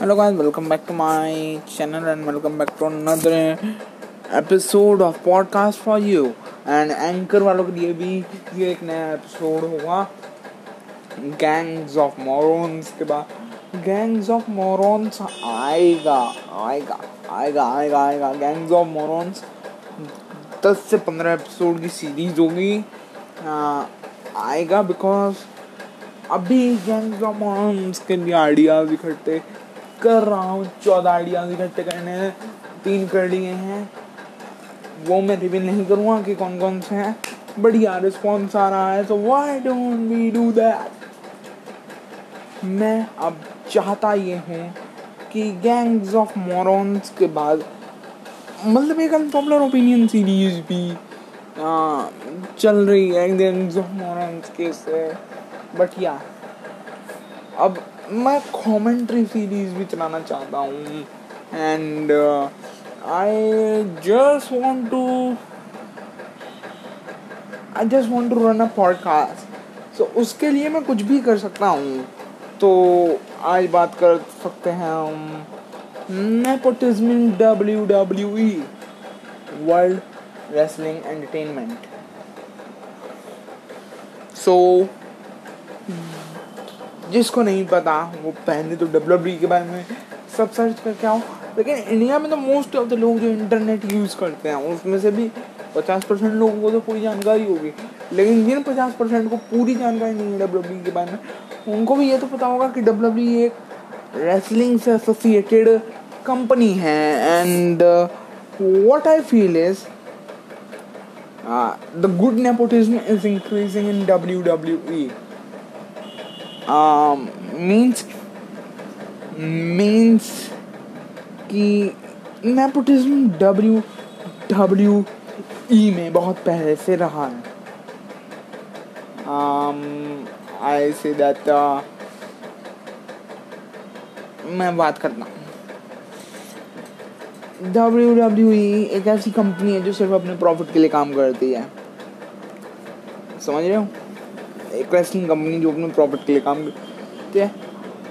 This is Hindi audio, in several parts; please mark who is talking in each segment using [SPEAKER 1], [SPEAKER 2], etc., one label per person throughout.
[SPEAKER 1] Hello guys, welcome back to my channel and welcome back to another episode of podcast for you. And anchor वालों के लिए भी ये एक नया एपिसोड होगा। गैंग्स ऑफ़ मोरॉन्स के बाद। गैंग्स ऑफ़ मोरॉन्स आएगा आएगा आएगा आएगा आएगा। गैंग्स ऑफ़ मोरॉन्स दस से पंद्रह एपिसोड की सीरीज़ होगी। आएगा बिकॉज़ अभी गैंग्स ऑफ़ मोरॉन्स के लिए आइडियाज़ इकट्ठे कर रहा हूँ। चौदह आइडियाज़ इकट्ठे करने तीन कर लिए हैं। वो मैं रिवील नहीं करूँगा कि कौन कौन से हैं। बढ़िया रिस्पॉन्स आ रहा है तो why don't we do that मैं अब चाहता ये हूँ कि गैंग्स ऑफ़ मोरॉन्स के बाद मतलब एक अनपॉपुलर ओपिनियन सीरीज़ भी आ, चल रही है गैंग्स ऑफ़ मोरॉन्स के से। बट या अब मैं कॉमेंट्री सीरीज़ भी चलाना चाहता हूँ and I just want to I just want to run a podcast so उसके लिए मैं कुछ भी कर सकता हूँ। तो आज बात कर सकते हैं हम nepotism W W E world wrestling entertainment so जिसको नहीं पता, वो पहले तो WWE के बारे में सब सर्च करके आओ। लेकिन इंडिया में तो मोस्ट ऑफ़ द लोग जो इंटरनेट यूज़ करते हैं, उसमें से भी पचास परसेंट लोगों को तो पूरी जानकारी होगी। लेकिन जिन पचास परसेंट को पूरी जानकारी नहीं है डब्ल्यू के बारे में, उनको भी ये तो पता होगा कि WWE एक रेसलिंग से एसोसिएटेड कंपनी है। And what I feel is the good nepotism is increasing in W W E means means कि नेपोटिज्म डब्ल्यू डब्ल्यू ई में बहुत पहले से रहा है। आई से दैट मैं बात करता हूँ। डब्ल्यू डब्ल्यू ई एक ऐसी कंपनी है जो सिर्फ़ अपने प्रॉफिट के लिए काम करती है। समझ रहे हो? एक रेसलिंग कंपनी जो अपने प्रॉफिट के लिए काम करती है?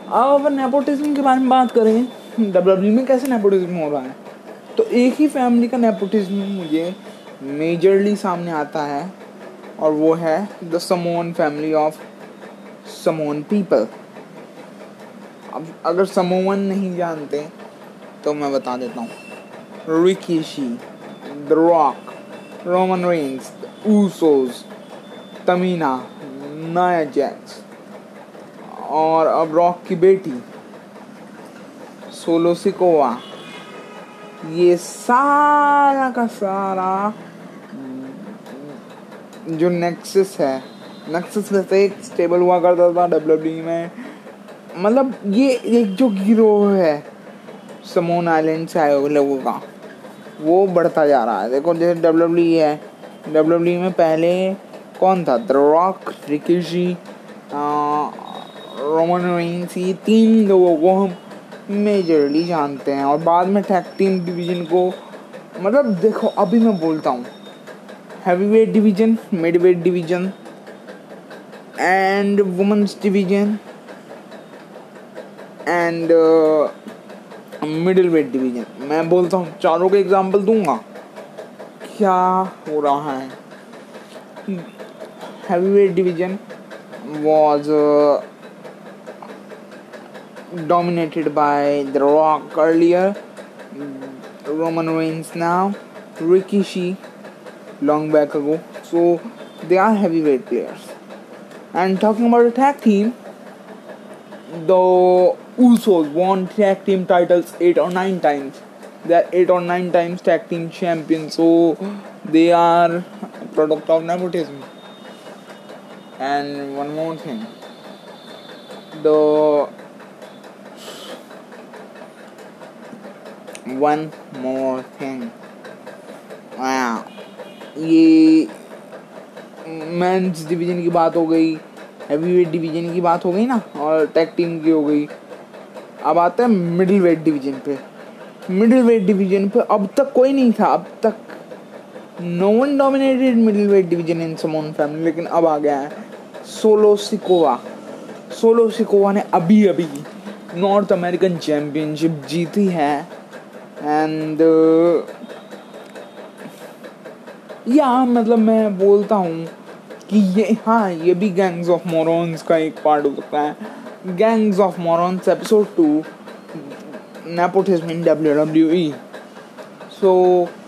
[SPEAKER 1] अब अगर नेपोटिज्म के बारे में बात करें डब्ल्यू में कैसे नेपोटिज्म हो रहा है? तो एक ही फैमिली का नेपोटिज्म मुझे मेजरली सामने आता है, और वो है द समोन फैमिली ऑफ़ समोन पीपल अब अगर समोवन नहीं जानते तो मैं बता देता हूँ। Rikishi the Rock Roman Reigns Usos Tamina Nia Jax और अब रॉक की बेटी, सोलो सिकोवा। ये सारा का सारा, जो नेक्सस है, नेक्सस वैसे एक स्टेबल हुआ करता था डब्ल्यू में। मतलब ये एक जो गिरोह है, समोन आइलैंड से आए लोगों का, वो बढ़ता जा रहा है। देखो, जैसे डब्ल्यू है डब्ल्यू में पहले कौन था the Rock Rikishi Roman Reigns ये तीन लोगों को हम मेजरली जानते हैं और बाद में टैग टीम डिवीज़न को मतलब देखो, अभी मैं बोलता हूँ heavyweight division midweight division and women's division and middleweight division मैं बोलता हूँ, चारों के एग्जांपल दूँगा। क्या हो रहा है? Heavyweight division was uh, dominated by The Rock earlier, Roman Reigns now, Rikishi long back ago. So they are heavyweight players. And talking about the tag team, the Usos won tag team titles eight or nine times. They are eight or nine times tag team champions. So they are product of nepotism. And one more thing. The one more thing. Wow. ये मेंस डिवीज़न की बात हो गई हैवी वेट डिवीज़न की बात हो गई ना, और टैग टीम की हो गई। अब आता है मिडिल वेट डिवीज़न पे। मिडिल वेट डिवीज़न पे अब तक कोई नहीं था, अब तक no one dominated middleweight division in Samoan family लेकिन अब आ गया है। सोलो सिकोवा सोलो सिकोवा ने अभी अभी नॉर्थ अमेरिकन चैम्पियनशिप जीती है। एंड या मतलब मैं बोलता हूँ कि ये हाँ ये भी गैंग्स ऑफ़ मोरॉन्स का एक पार्ट हो सकता है। Gangs of morons episode two nepotism in W W E so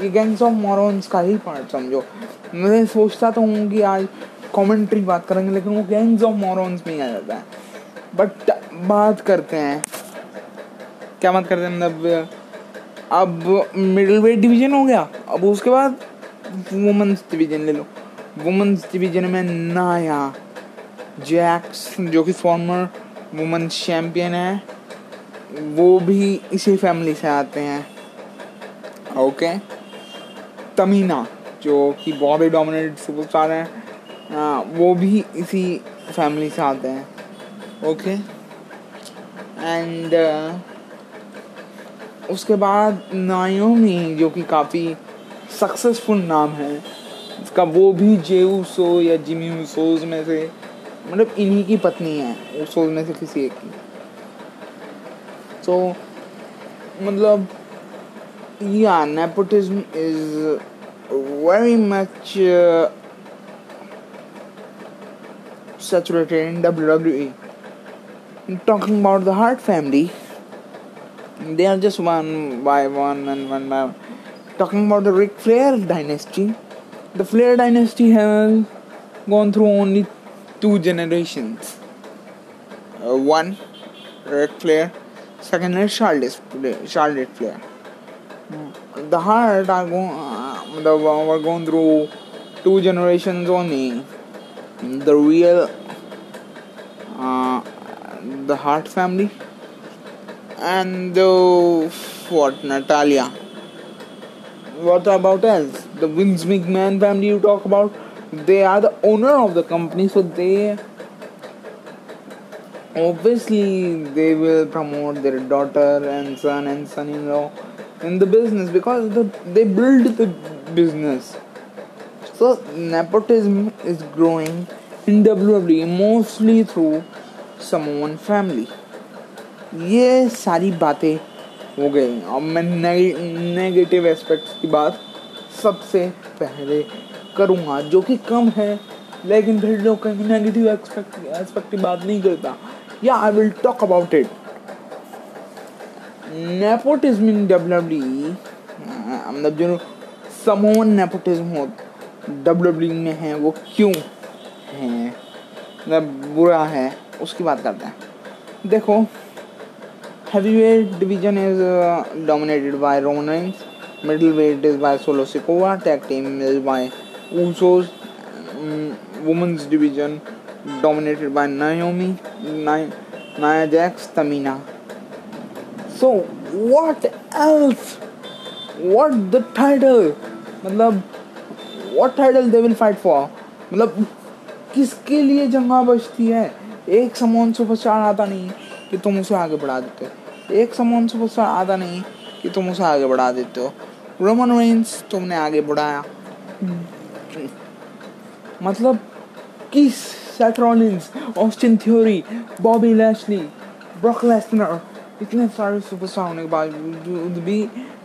[SPEAKER 1] ये गैंग्स ऑफ़ मोरॉन्स का ही पार्ट समझो। मैं सोचता तो हूँ कि आज कमेंट्री बात करेंगे, लेकिन वो गैंग्स ऑफ़ मोरॉन्स में ही आ जाता है। बट बात करते हैं। क्या बात करते हैं मतलब अब मिडिल वेट डिवीज़न हो गया, अब उसके बाद वुमेंस डिवीज़न ले लो। वुमेंस डिवीज़न में नाया जैक्स जो कि फॉर्मर वुमेंस चैम्पियन है, वो भी इसी फैमिली से आते हैं। ओके तमीना, जो कि बहुत ही डोमिनेटेड सुपरस्टार हैं। वो भी इसी फैमिली से आते हैं ओके एंड उसके बाद नायोमी जो कि काफ़ी सक्सेसफुल नाम है इसका वो भी जे जेऊसो या जिमी उसोज में से मतलब इन्हीं की पत्नी है उसोज में से किसी एक की। तो मतलब या nepotism is very much saturated in WWE. Talking about the Hart family, they are just one by one and one by one. talking about the Ric Flair dynasty, the Flair dynasty has gone through only two generations. Uh, one, Ric Flair, second is Charlotte. Charlotte Flair. The Hart are going, uh, the, were going through two generations only. The real, uh, the Hart family, and the what Natalia what about else? The Vince McMahon family you talk about, they are the owner of the company, so they obviously they will promote their daughter and son and son-in-law in the business because the, they build the business. So, nepotism is growing in WWE mostly through Samoan family. ये सारी बातें हो गई। अब मैं नेगेटिव एस्पेक्ट्स की बात सबसे पहले करूँगा, जो कि कम है, लेकिन फिर लोग कहीं नेगेटिव एस्पेक्ट एस्पेक्ट की बात नहीं करता। या I will talk about it nepotism in W मतलब जो समोन नेपोटिज्म हो डब्ल्यू डब्ल्यू में हैं, वो क्यों हैं? मतलब बुरा है, उसकी बात करते हैं। देखो heavyweight division is dominated by Romans middleweight is by Solo Sikoa tag team is by Usos women's division dominated by Naomi Nia Jax Tamina so what else what the title मतलब what title they will fight for? मतलब किसके लिए जंगा बचती है? एक समान सुपरस्टार आता नहीं कि तुम उसे आगे बढ़ा देते एक समान सुपरस्टार आता नहीं कि तुम उसे आगे बढ़ा देते हो। रोमन रेंस तुमने आगे बढ़ाया। मतलब किस Seth Rollins Austin Theory Bobby Lashley Brock Lesnar इतने सारे सुपरस्टार होने के बावजूद भी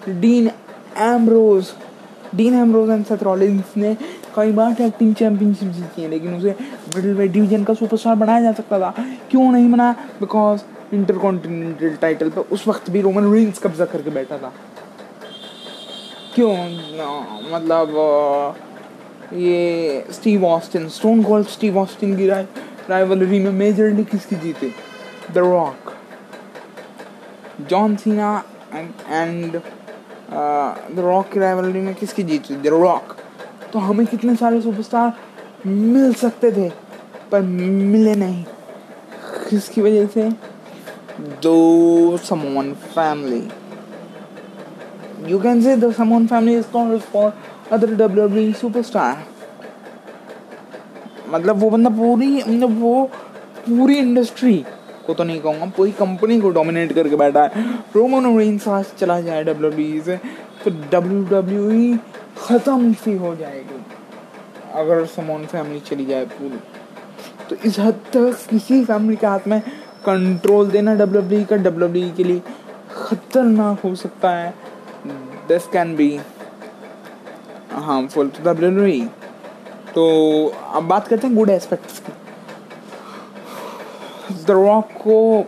[SPEAKER 1] Dean Ambrose Dean Ambrose and Seth Rollins ने कई बार टैग टीम चैंपियनशिप जीती है, लेकिन उसे मिडिल वेट डिवीज़न का सुपरस्टार बनाया जा सकता था। क्यों नहीं बना? बिकॉज़ इंटरकॉन्टिनेंटल टाइटल पे उस वक्त भी रोमन रिंग्स कब्जा करके बैठा था। क्यों? मतलब ये Steve Austin Stone Cold Steve Austin की राय राइवलरी में मेजरली किसकी जीते? The Rock John Cena and the Rock की राइवलरी में किसकी जीती द रॉक तो हमें कितने सारे सुपरस्टार मिल सकते थे, पर मिले नहीं किसकी वजह से the Samoan family. You can say the Samoan family is not for other WWE superstar. मतलब वो बंदा पूरी मतलब वो पूरी इंडस्ट्री को तो नहीं कहूँगा, पूरी कंपनी को डोमिनेट करके बैठा है। रोमन रेंस आज चला जाए डब्ल्यू से तो डब्ल्यू डब्ल्यू ख़त्म सी हो जाएगी। अगर समोन फैमिली चली जाए पूरी। तो इस हद तक किसी फैमिली के हाथ में कंट्रोल देना डब्ल्यू का डब्ल्यू के लिए खतरनाक हो सकता है। This can be harmful to W तो अब बात करते हैं गुड एस्पेक्ट्स की। द रॉक को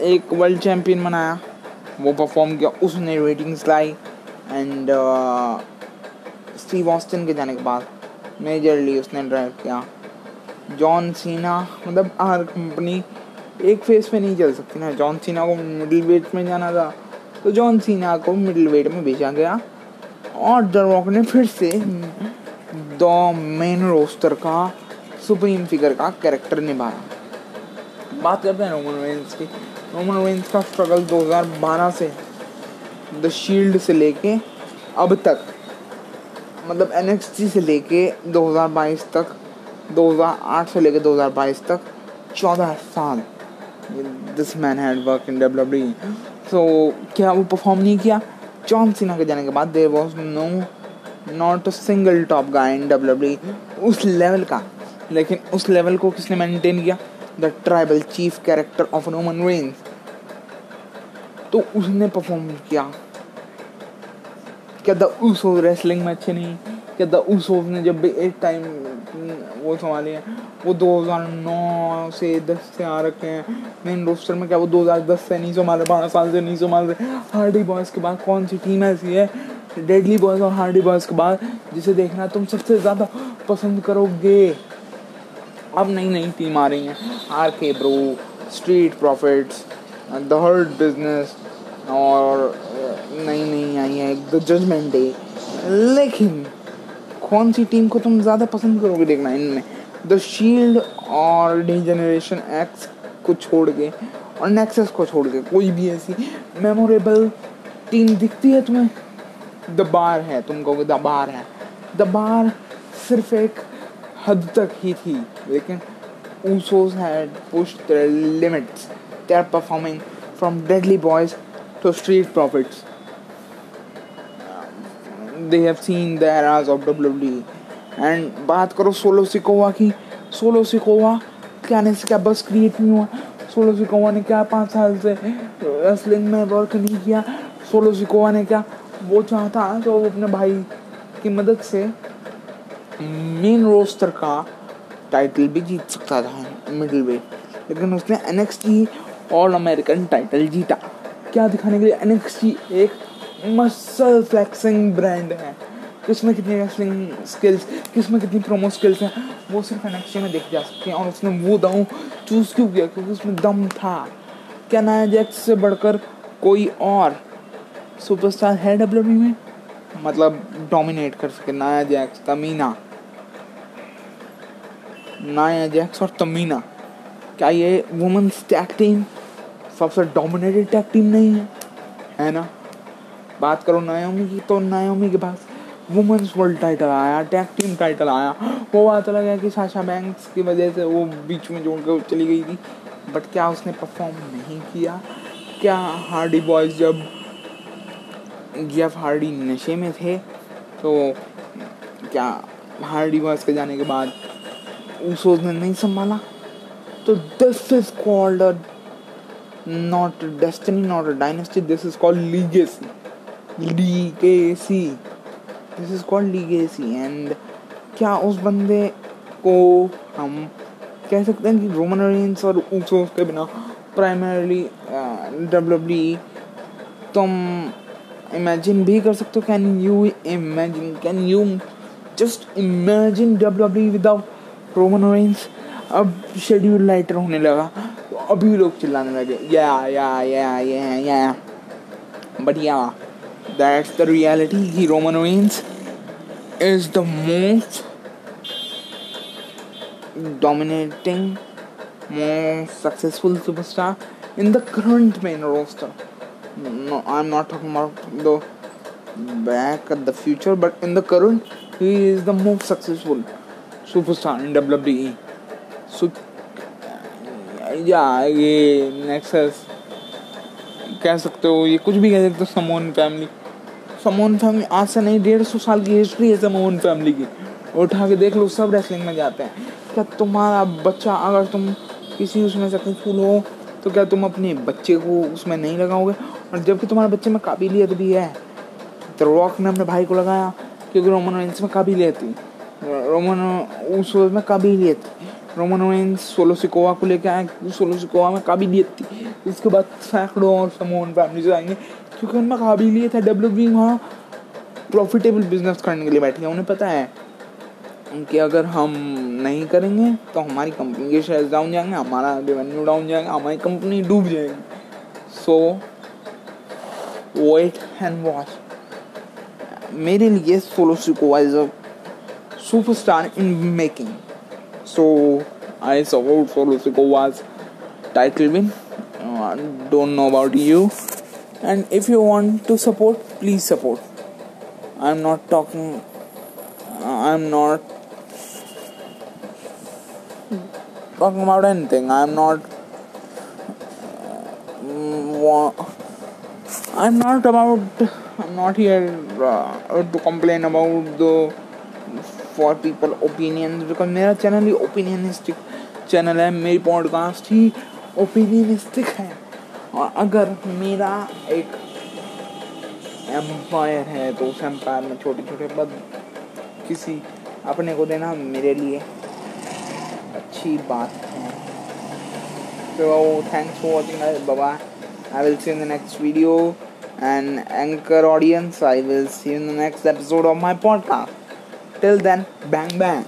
[SPEAKER 1] एक वर्ल्ड चैम्पियन बनाया। वो परफॉर्म किया। उसने रेटिंग्स लाई। एंड स्टीव ऑस्टिन के जाने के बाद मेजरली उसने ड्राइव किया। जॉन सीना मतलब हर कंपनी एक फेस पे नहीं चल सकती ना। जॉन सीना को मिडिल वेट में जाना था। तो जॉन सीना को मिडिल वेट में भेजा गया। और द रॉक ने फिर से द मेन रोस्टर का सुप्रीम फिगर का कैरेक्टर निभाया। बात करते हैं रोमन रेंस की। रोमन रेंस का स्ट्रगल 2012 से द शील्ड से लेके अब तक मतलब एन से लेके 2022 तक 2008 से लेके 2022 तक 14 साल this man had work in W so क्या वो परफॉर्म नहीं किया? जॉन सीना के जाने के बाद there was no not a single top guy in W उस लेवल का, लेकिन उस लेवल को किसने मेंटेन किया? The tribal chief character of Roman Reigns तो उसने परफॉर्म किया। क्या द उसो रेसलिंग में अच्छे नहीं? क्या द उसोस ने जब भी एक टाइम वो संभाले हैं, वो 2009 से 10 से आ रखे हैं मेन रोस्टर में क्या वो 2010 से नहीं संभाल रहे बारह साल से नहीं संभाल। रहे हार्डी बॉयज़ के बाद कौन सी टीम ऐसी है? डेडली बॉयज़ और हार्डी बॉयज़ के बाद, जिसे देखना तुम सबसे ज़्यादा पसंद करोगे। अब नई नई टीम आ रही हैं। R K bro Street Profits the Hurt Business और नई नई आई है द जजमेंट डे लेकिन कौन सी टीम को तुम ज़्यादा पसंद करोगे देखना इनमें? द शील्ड और डी जनरेशन एक्स को छोड़ के और नेक्सस को छोड़ के, कोई भी ऐसी मेमोरेबल टीम दिखती है तुम्हें? द बार है, तुम कहोगे द बार है। द बार सिर्फ़ एक हद तक ही थी, लेकिन Usos had pushed their limits they are performing from Deadly Boys to Street Profits they have seen the eras of WWE and बात करो सोलो सिकोवा की. सोलो सिकोवा क्या ने से क्या बस क्रिएट नहीं हुआ? सोलो सिकोवा ने क्या पाँच साल से रेसलिंग में वर्क नहीं किया? सोलो सिकोवा ने क्या वो चाहता तो वो अपने भाई की मदद से मेन रोस्टर का टाइटल भी जीत सकता था मिडिल वेट लेकिन उसने एन ऑल अमेरिकन टाइटल जीता। क्या दिखाने के लिए एनएक्सटी एक मसल फ्लैक्सिंग ब्रांड है। किसमें कितनी रेसलिंग स्किल्स किसमें कितनी प्रोमो स्किल्स हैं, वो सिर्फ़ एनएक्सटी में देखे जा सकते हैं, और उसने वो दाव चूज़ क्यों किया? क्योंकि उसमें दम था। क्या नया जैक्स से बढ़कर कोई और सुपरस्टार है डब्ल्यू में? मतलब डोमिनेट कर सके नया जैक्स तमीना नाया जैक्स और तमीना। क्या ये वुमेंस टैग टीम सबसे डोमिनेटेड टैग टीम नहीं है? है ना? बात करो नायोमी की तो नायोमी के पास वुमेंस वर्ल्ड टाइटल आया टैग टीम टाइटल आया। वो बात अलग है कि साशा बैंक्स की वजह से वो बीच में जोड़ कर चली गई थी। बट क्या उसने परफॉर्म नहीं किया? क्या हार्डी बॉयज़ जब जेफ हार्डी नशे में थे तो क्या हार्डी बॉयज़ के जाने के बाद उसोज ने नहीं संभाला। तो this is called not destiny not a dynasty this is called legacy legacy this is called legacy and क्या उस बंदे को हम कह सकते हैं कि रोमन रेंस और ऊसोस के बिना प्राइमरली डब्ल्यू तुम इमेजिन भी कर सकते हो। Can you imagine can you just imagine W without Roman Reigns अब शेड्यूल लाइटर होने लगा। तो अभी लोग चिल्लाने लगे या या या या या बढ़िया दैट्स द रियलिटी कि Roman Reigns is the most dominating most successful superstar in the current main roster no I am not talking about the back at the future but in the current he is the most successful superstar in WWE. So, yeah, ये नेक्सस कह सकते हो ये कुछ भी कह सकते हो समोन फैमिली समोन फैमिली आज से नहीं डेढ़ सौ साल की हिस्ट्री है समोन फैमिली की। उठा के देख लो सब रेसलिंग में जाते हैं। क्या तुम्हारा बच्चा अगर तुम किसी उसमें सक्सेसफुल हो तो क्या तुम अपने बच्चे को उसमें नहीं लगाओगे? और जबकि तुम्हारे बच्चे में काबिलियत भी है। तो रॉक ने अपने भाई को लगाया क्योंकि रोमन रेंस में काबिलियत थी। रोमन में काबिलियत थी रोमन रेंस सोलो सिकोवा को लेकर आए सोलो सिकोवा में काबिलियत थी उसके बाद सैकड़ों और समोन फैमिली से आएँगे, क्योंकि उनमें काबिलियत है डब्ल्यू वहाँ प्रॉफिटेबल बिज़नेस करने के लिए बैठे हैं, उन्हें पता है। कि अगर हम नहीं करेंगे तो हमारी कंपनी के शेयर डाउन जाएँगे, हमारा रेवेन्यू डाउन जाएगा, हमारी कंपनी डूब जाएगी। सो वेट एंड वॉच मेरे लिए Solo Sikoa superstar in making. So I support for Lucy was title win. Uh, don't know about you. And if you want to support, please support. I'm not talking. Uh, I'm not talking about anything. I'm not. Uh, I'm not about. I'm not here uh, to complain about the for people opinion because मेरा चैनल ही ओपिनियनिस्टिक चैनल है, मेरी पॉडकास्ट ही ओपिनियनिस्टिक है। और अगर मेरा एक एम्पायर है तो उस एम्पायर में छोटे छोटे पद किसी अपने को देना मेरे लिए अच्छी बात है। तो thanks for watching Baba I will see in the next video and anchor audience, i will see you in the next episode of my podcast. Till then bang bang